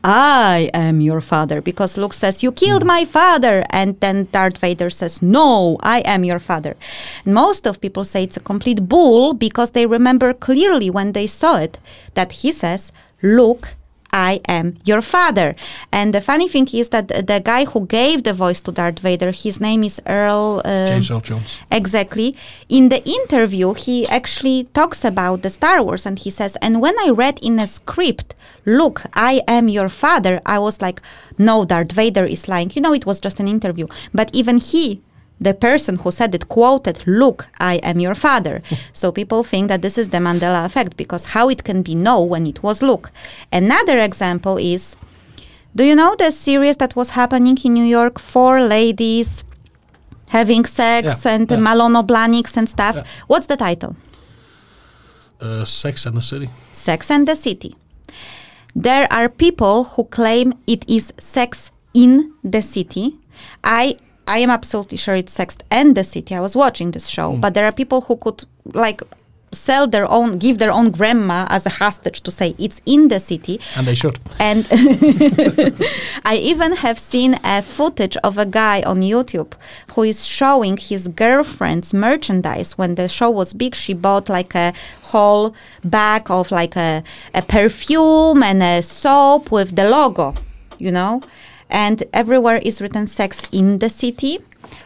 I am your father because Luke says, You killed my father. And then Darth Vader says, No, I am your father. Most of people say it's a complete bull because they remember clearly when they saw it that he says, Luke, I am your father. And the funny thing is that the guy who gave the voice to Darth Vader, his name is Earl. Uh, James Earl Jones. Exactly. In the interview, he actually talks about the Star Wars and he says, and when I read in a script, look, I am your father, I was like, no, Darth Vader is lying. You know, it was just an interview. But even he, the person who said it, quoted, look, I am your father. so people think that this is the Mandela effect because how it can be no when it was look. Another example is, do you know the series that was happening in New York? Four ladies having sex Yeah, and yeah. Blahniks and stuff. What's the title? Uh, Sex and the City. Sex and the City. There are people who claim it is sex in the city. I I am absolutely sure it's sex and the city. I was watching this show, mm. but there are people who could like sell their own, give their own grandma as a hostage to say it's in the city. And they should. And I even have seen a footage of a guy on YouTube who is showing his girlfriend's merchandise. When the show was big, she bought like a whole bag of like a, a perfume and a soap with the logo, you know? And everywhere is written sex in the city.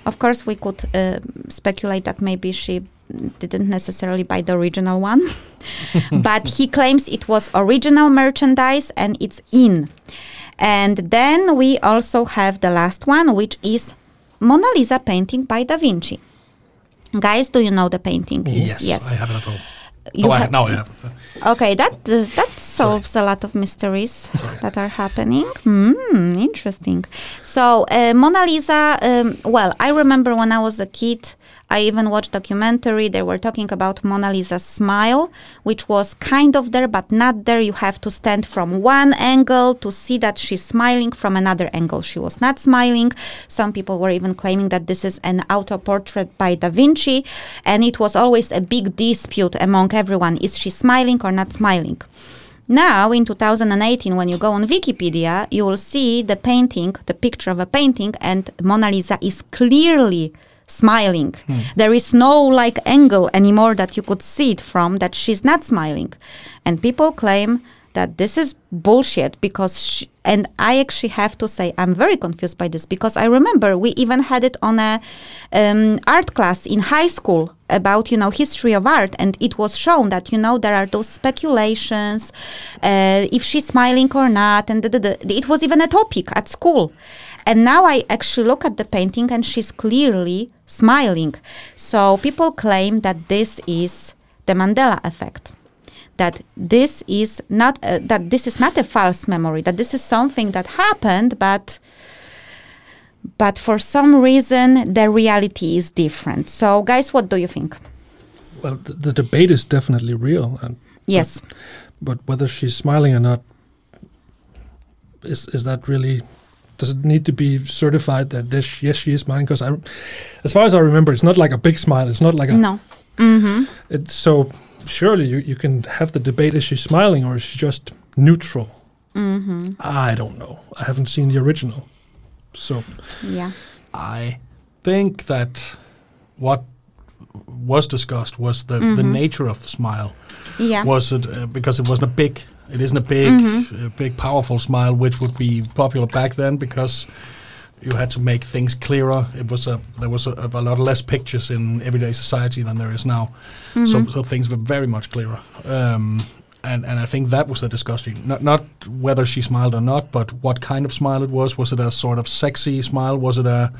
Of course, we could uh, speculate that maybe she didn't necessarily buy the original one, but he claims it was original merchandise and it's in. And then we also have the last one, which is Mona Lisa painting by Da Vinci. Guys, do you know the painting? is? Yes, I haven't at all. You oh, I, have- no, I haven't. Okay, that uh, that solves a lot of mysteries that are happening. Hmm, interesting. So uh, Mona Lisa. Um, well, I remember when I was a kid. I even watched documentary. They were talking about Mona Lisa's smile, which was kind of there but not there. You have to stand from one angle to see that she's smiling. From another angle, she was not smiling. Some people were even claiming that this is an auto portrait by Da Vinci, and it was always a big dispute among everyone: is she smiling or not smiling? Now, in 2018, when you go on Wikipedia, you will see the painting, the picture of a painting, and Mona Lisa is clearly smiling. There is no like angle anymore that you could see it from that she's not smiling. And people claim that this is bullshit because she, and I actually have to say I'm very confused by this because I remember we even had it on a um, art class in high school about you know history of art and it was shown that you know there are those speculations uh, if she's smiling or not and da, da, da. it was even a topic at school and now I actually look at the painting and she's clearly smiling. So people claim that this is the Mandela effect. That this is not uh, that this is not a false memory that this is something that happened but but for some reason the reality is different. So guys what do you think? Well, the, the debate is definitely real, and yes. but whether she's smiling or not is is that really does it need to be certified that this yes she is smiling because I as far as I remember it's not like a big smile. It's not like a no. Mm-hmm. it's so surely you, you can have the debate is she smiling or is she just neutral? Mm-hmm. I don't know. I haven't seen the original. So yeah. I think that what was discussed was the, the nature of the smile. yeah. Was it uh, because it wasn't a big, it isn't a big, uh, big, powerful smile, which would be popular back then because you had to make things clearer. It was a there was a, a lot less pictures in everyday society than there is now, so so things were very much clearer. Um, and and I think that was the discussion. Not not whether she smiled or not, but what kind of smile it was. Was it a sort of sexy smile? Was it a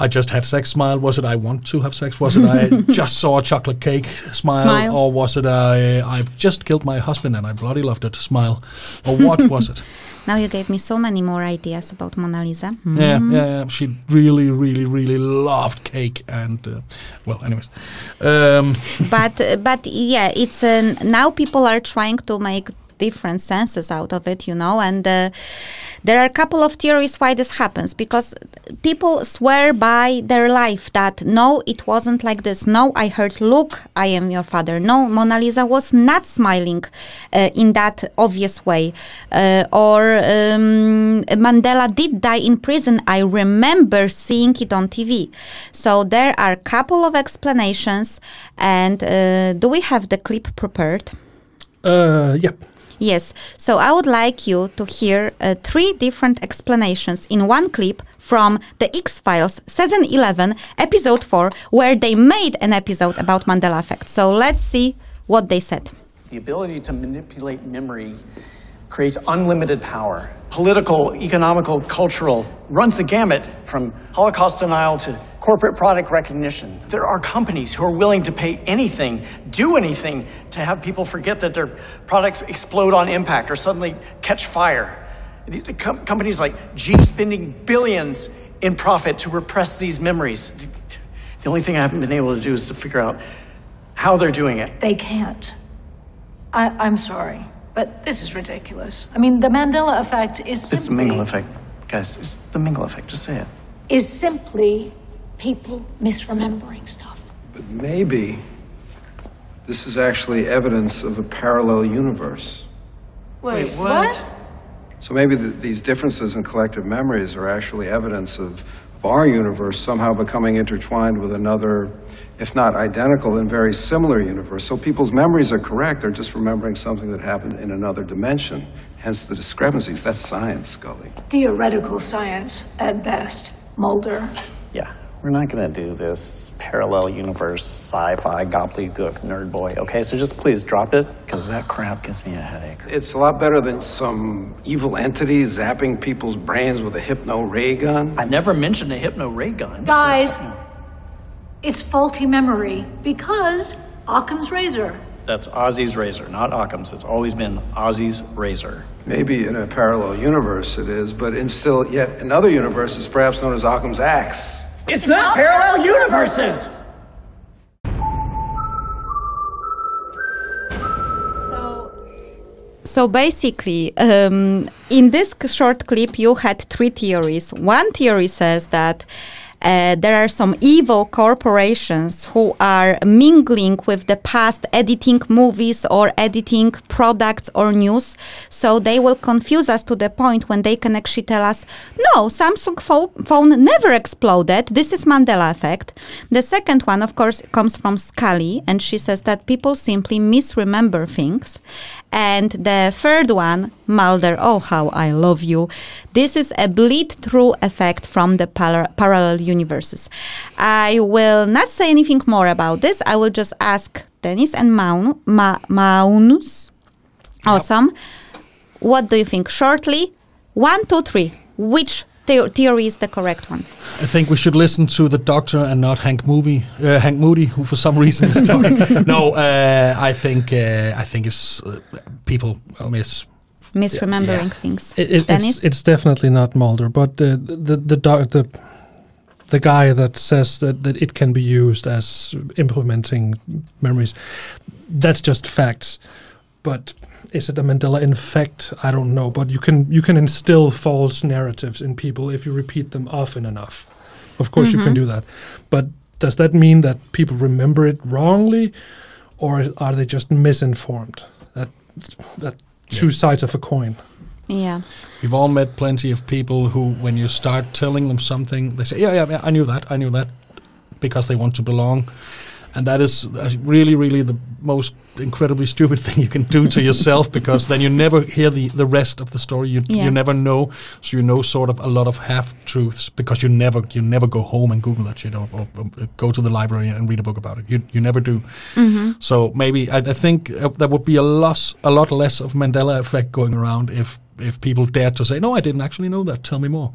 I just had sex smile. Was it I want to have sex? Was it I just saw a chocolate cake smile? Smile. Or was it I I've just killed my husband and I bloody loved it smile? Or what was it? now you gave me so many more ideas about mona lisa Yeah, yeah, yeah. She really, really, really loved cake and uh, well, anyways. Um, but but yeah it's uh, now people are trying to make different senses out of it you know and uh, there are a couple of theories why this happens because people swear by their life that no it wasn't like this. No i heard look i am your father no mona lisa was not smiling uh, in that obvious way. Uh, or um, mandela did die in prison. I remember seeing it on tv so there are a couple of explanations and uh, do we have the clip prepared? Uh yeah Yes, so I would like you to hear uh, three different explanations in one clip from the X Files season 11, episode 4, where they made an episode about Mandela effect. So let's see what they said. The ability to manipulate memory creates unlimited power. Political, economical, cultural, runs the gamut from Holocaust denial to corporate product recognition. There are companies who are willing to pay anything, do anything, to have people forget that their products explode on impact or suddenly catch fire. Companies like G spending billions in profit to repress these memories. The only thing I haven't been able to do is to figure out how they're doing it. They can't. I, I'm sorry, but this is ridiculous. I mean, the Mandela effect is It's the simply, Mingle effect, guys. It's the Mingle effect. Just say it. is simply people misremembering stuff. But maybe This is actually evidence of a parallel universe. Wait, what? So maybe th- these differences in collective memories are actually evidence of, of our universe somehow becoming intertwined with another, if not identical, then very similar universe. So people's memories are correct, they're just remembering something that happened in another dimension. Hence the discrepancies. That's science, Scully. Theoretical science at best. Mulder. Yeah, we're not going to do this parallel universe sci-fi gobbledygook nerd boy. Okay, so just please drop it because that crap gives me a headache. It's a lot better than some evil entity zapping people's brains with a hypno ray gun. I never mentioned a hypno ray gun. Guys, it's faulty memory because Occam's razor. That's Ozzy's razor, not Occam's. It's always been Ozzy's razor. Maybe in a parallel universe it is, but in still yet another universe it's perhaps known as Occam's axe. It's not parallel universes! So basically, um, in this short clip, you had three theories. One theory says that uh, there are some evil corporations who are mingling with the past, editing movies or editing products or news. So they will confuse us to the point when they can actually tell us, no, Samsung pho- phone never exploded. This is Mandela effect. The second one, of course, comes from Scully, and she says that people simply misremember things. And the third one, Mulder, oh, how I love you. This is a bleed through effect from the par- parallel universes. I will not say anything more about this. I will just ask Dennis and Maun- Ma- Maunus. Awesome. What do you think? Shortly, one, two, three. Which the- theory is the correct one? I think we should listen to the doctor and not Hank Movie, uh, Hank Moody, who for some reason is talking. no, uh, I think uh, I think it's uh, people miss. Misremembering Yeah. things. It, it, it's, it's definitely not Mulder, but uh, the the doc, the the guy that says that, that it can be used as implementing memories, that's just facts. But is it a Mandela effect? I don't know. But you can you can instill false narratives in people if you repeat them often enough. Of course, you can Mhm. do that. But does that mean that people remember it wrongly, or are they just misinformed? That that two sides of a coin. Yeah. We've all met plenty of people who, when you start telling them something, they say, "Yeah, yeah, yeah I knew that, I knew that," because they want to belong, and that is uh, really, really the most incredibly stupid thing you can do to yourself because then you never hear the, the rest of the story. You Yeah. you never know, so you know sort of a lot of half truths because you never you never go home and Google that shit or, or, or go to the library and read a book about it. You you never do. Mhm. So maybe I, I think uh, there would be a loss, a lot less of Mandela effect going around if if people dared to say, "No, I didn't actually know that. Tell me more."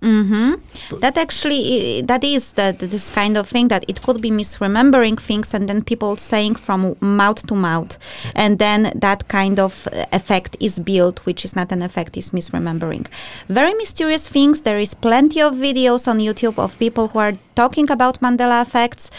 Hmm That actually, that is the, the- this kind of thing that it could be misremembering things and then people saying from mouth to mouth. And then that kind of uh, effect is built, which is not an effect, is misremembering. Very mysterious things. There is plenty of videos on YouTube of people who are talking about Mandela effects.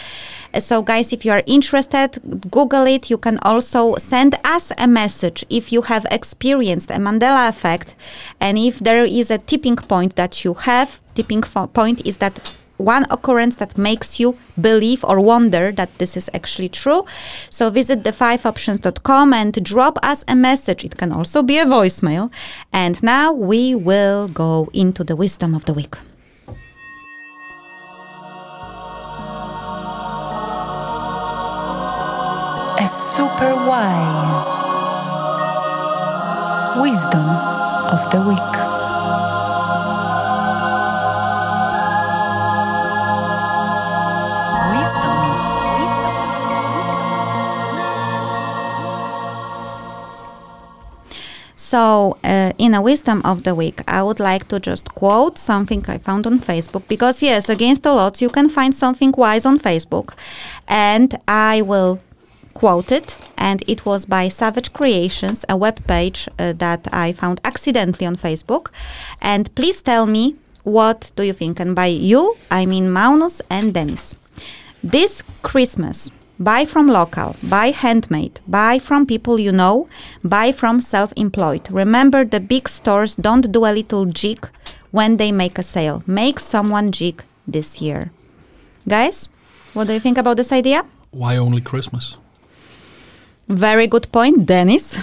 So, guys, if you are interested, Google it. You can also send us a message if you have experienced a Mandela effect and if there is a tipping point that you have. Tipping point is that one occurrence that makes you believe or wonder that this is actually true. So visit the5options.com and drop us a message. It can also be a voicemail. And now we will go into the wisdom of the week. Super wise wisdom of the week. Wisdom. So, uh, in a wisdom of the week, I would like to just quote something I found on Facebook because, yes, against all odds, you can find something wise on Facebook, and I will quote it. And it was by Savage Creations, a web page uh, that I found accidentally on Facebook. And please tell me what do you think? And by you, I mean Maunus and Dennis. This Christmas, buy from local, buy handmade, buy from people you know, buy from self employed. Remember, the big stores don't do a little jig when they make a sale. Make someone jig this year. Guys, what do you think about this idea? Why only Christmas? Very good point, Dennis.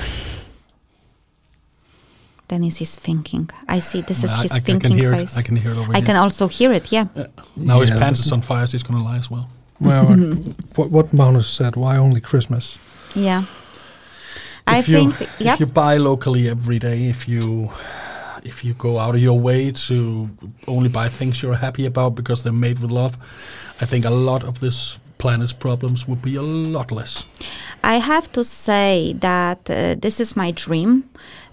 Dennis is thinking. I see this is I- his I- I can thinking hear it. face. I can hear it over I here. can also hear it. Yeah. Uh, now his pants is on fire, so he's going to lie as well. Well, uh, what, what Magnus said, why only Christmas? Yeah. I you, think. Yep. if you buy locally every day, if you if you go out of your way to only buy things you're happy about because they're made with love, I think a lot of this planet's problems would be a lot less. I have to say that uh, this is my dream.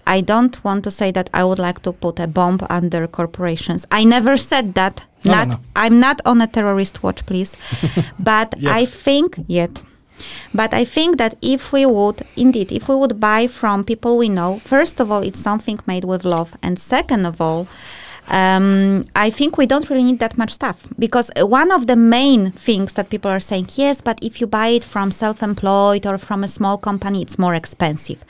I don't want to say that I would like to put a bomb under corporations. I never said that. No, no, not, no. I'm not on a terrorist watch, please. but Yet. I think yet. But I think that if we would, indeed, if we would buy from people we know, first of all, it's something made with love, and second of all, um, I think we don't really need that much stuff because one of the main things that people are saying, yes, but if you buy it from self-employed or from a small company, it's more expensive.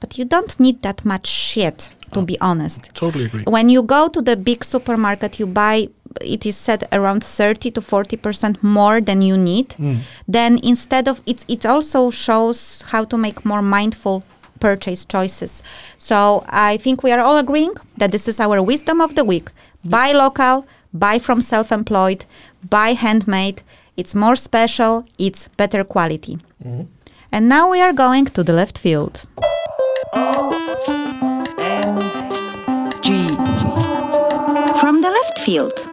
But you don't need that much shit, to be honest. Totally agree. When you go to the big supermarket, you buy, it is said around 30 to 40% more than you need. Then instead of, it's, it also shows how to make more mindful purchase choices. So I think we are all agreeing that this is our wisdom of the week. Buy local, buy from self employed, buy handmade. It's more special, it's better quality. Mm-hmm. And now we are going to the left field. G. From the left field.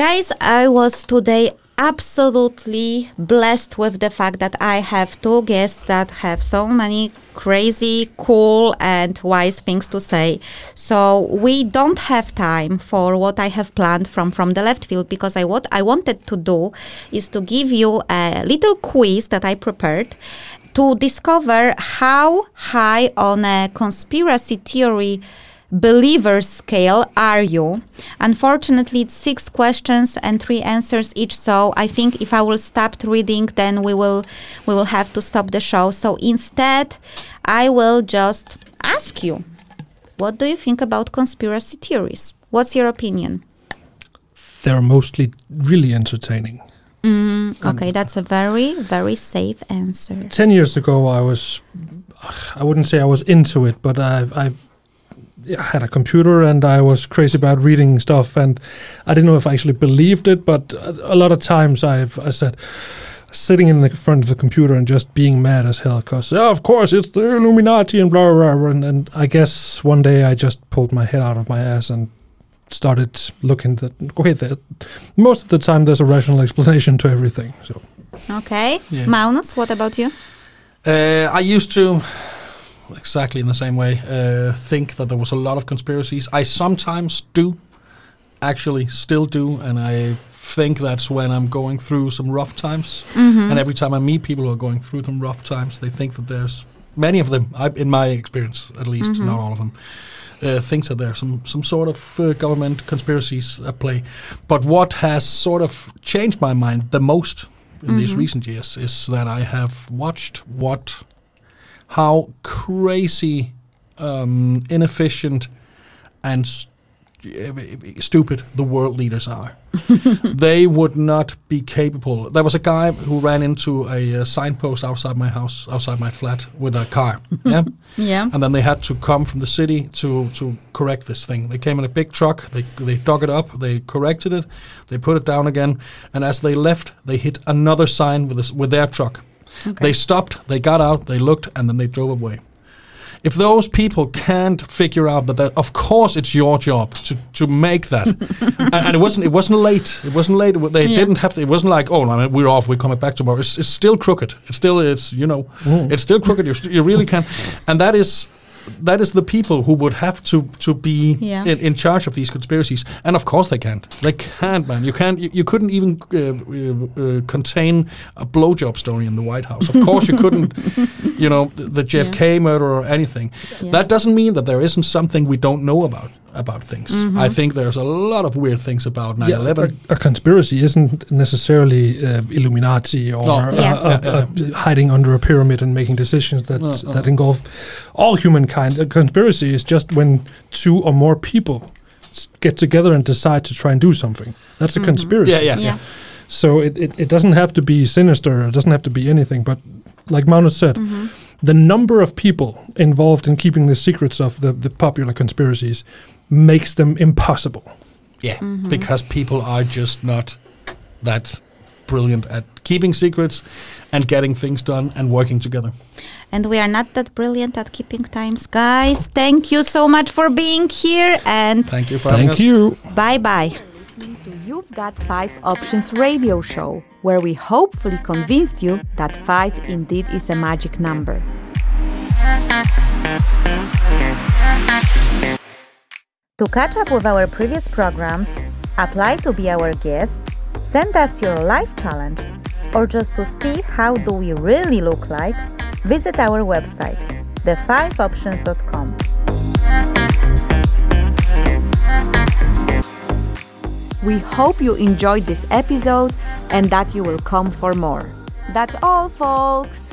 Guys, I was today absolutely blessed with the fact that I have two guests that have so many crazy, cool, and wise things to say. So we don't have time for what I have planned from from the left field because I what I wanted to do is to give you a little quiz that I prepared to discover how high on a conspiracy theory believer scale are you? Unfortunately, it's six questions and three answers each. So I think if I will stop reading, then we will we will have to stop the show. So instead, I will just ask you, what do you think about conspiracy theories? What's your opinion? They're mostly really entertaining. Mm, Okay, that's a very very safe answer. 10 years ago, I was, I wouldn't say I was into it, but I I, I had a computer and I was crazy about reading stuff. And I didn't know if I actually believed it, but a a lot of times I've I said, sitting in the front of the computer and just being mad as hell because, oh, of course, it's the Illuminati and blah, blah, blah. And, and I guess one day I just pulled my head out of my ass and started looking that okay there most of the time there's a rational explanation to everything so Okay, Yeah. Magnus, what about you? Uh, I used to, exactly in the same way, uh, think that there was a lot of conspiracies. I sometimes do, actually, still do, and I think that's when I'm going through some rough times. Mm-hmm. And every time I meet people who are going through some rough times, they think that there's many of them, I, in my experience at least, Mhm. not all of them, uh, thinks that there's some some sort of uh, government conspiracies at play. But what has sort of changed my mind the most in these Mhm. recent years is that I have watched what how crazy um, inefficient and s- stupid the world leaders are. they would not be capable. There was a guy who ran into a, uh signpost outside my house, outside my flat, with a car. Yeah, Yeah. and then they had to come from the city to to correct this thing. They came in a big truck. They they dug it up. They corrected it. They put it down again. And as they left, they hit another sign with this, with their truck. They stopped. They got out. They looked, and then they drove away. If those people can't figure out that, that of course it's your job to, to make that, and, and it wasn't it wasn't late. It wasn't late. They Yeah. didn't have. To, it wasn't like oh no, we're off. We're coming back tomorrow. It's, it's still crooked. It's still it's you know mm. it's still crooked. You, you really can, and that is that is the people who would have to to be Yeah. in, in charge of these conspiracies. And of course they can't. They can't, man. You can't. You, you couldn't even uh, uh, uh, contain a blowjob story in the White House. Of course you couldn't. You know the, the JFK murder or anything. Yeah. That doesn't mean that there isn't something we don't know about about things. I think there's a lot of weird things about 9/11. yeah, a, a conspiracy isn't necessarily uh, Illuminati or No. uh, Yeah. uh, uh, hiding under a pyramid and making decisions that No, no. that engulf all humankind. A conspiracy is just when two or more people s- get together and decide to try and do something. That's a conspiracy. Yeah, yeah, Yeah. So it, it, it doesn't have to be sinister, it doesn't have to be anything, but like Magnus said, the number of people involved in keeping the secrets of the, the popular conspiracies makes them impossible. Yeah, mm-hmm. because people are just not that brilliant at keeping secrets and getting things done and working together. And we are not that brilliant at keeping times. Guys, thank you so much for being here and Thank you for having Thank us. you. bye bye. You've Got Five Options radio show, where we hopefully convinced you that five indeed is a magic number. To catch up with our previous programs, apply to be our guest, send us your life challenge, or just to see how do we really look like, visit our website, the5options.com. We hope you enjoyed this episode and that you will come for more. That's all, folks!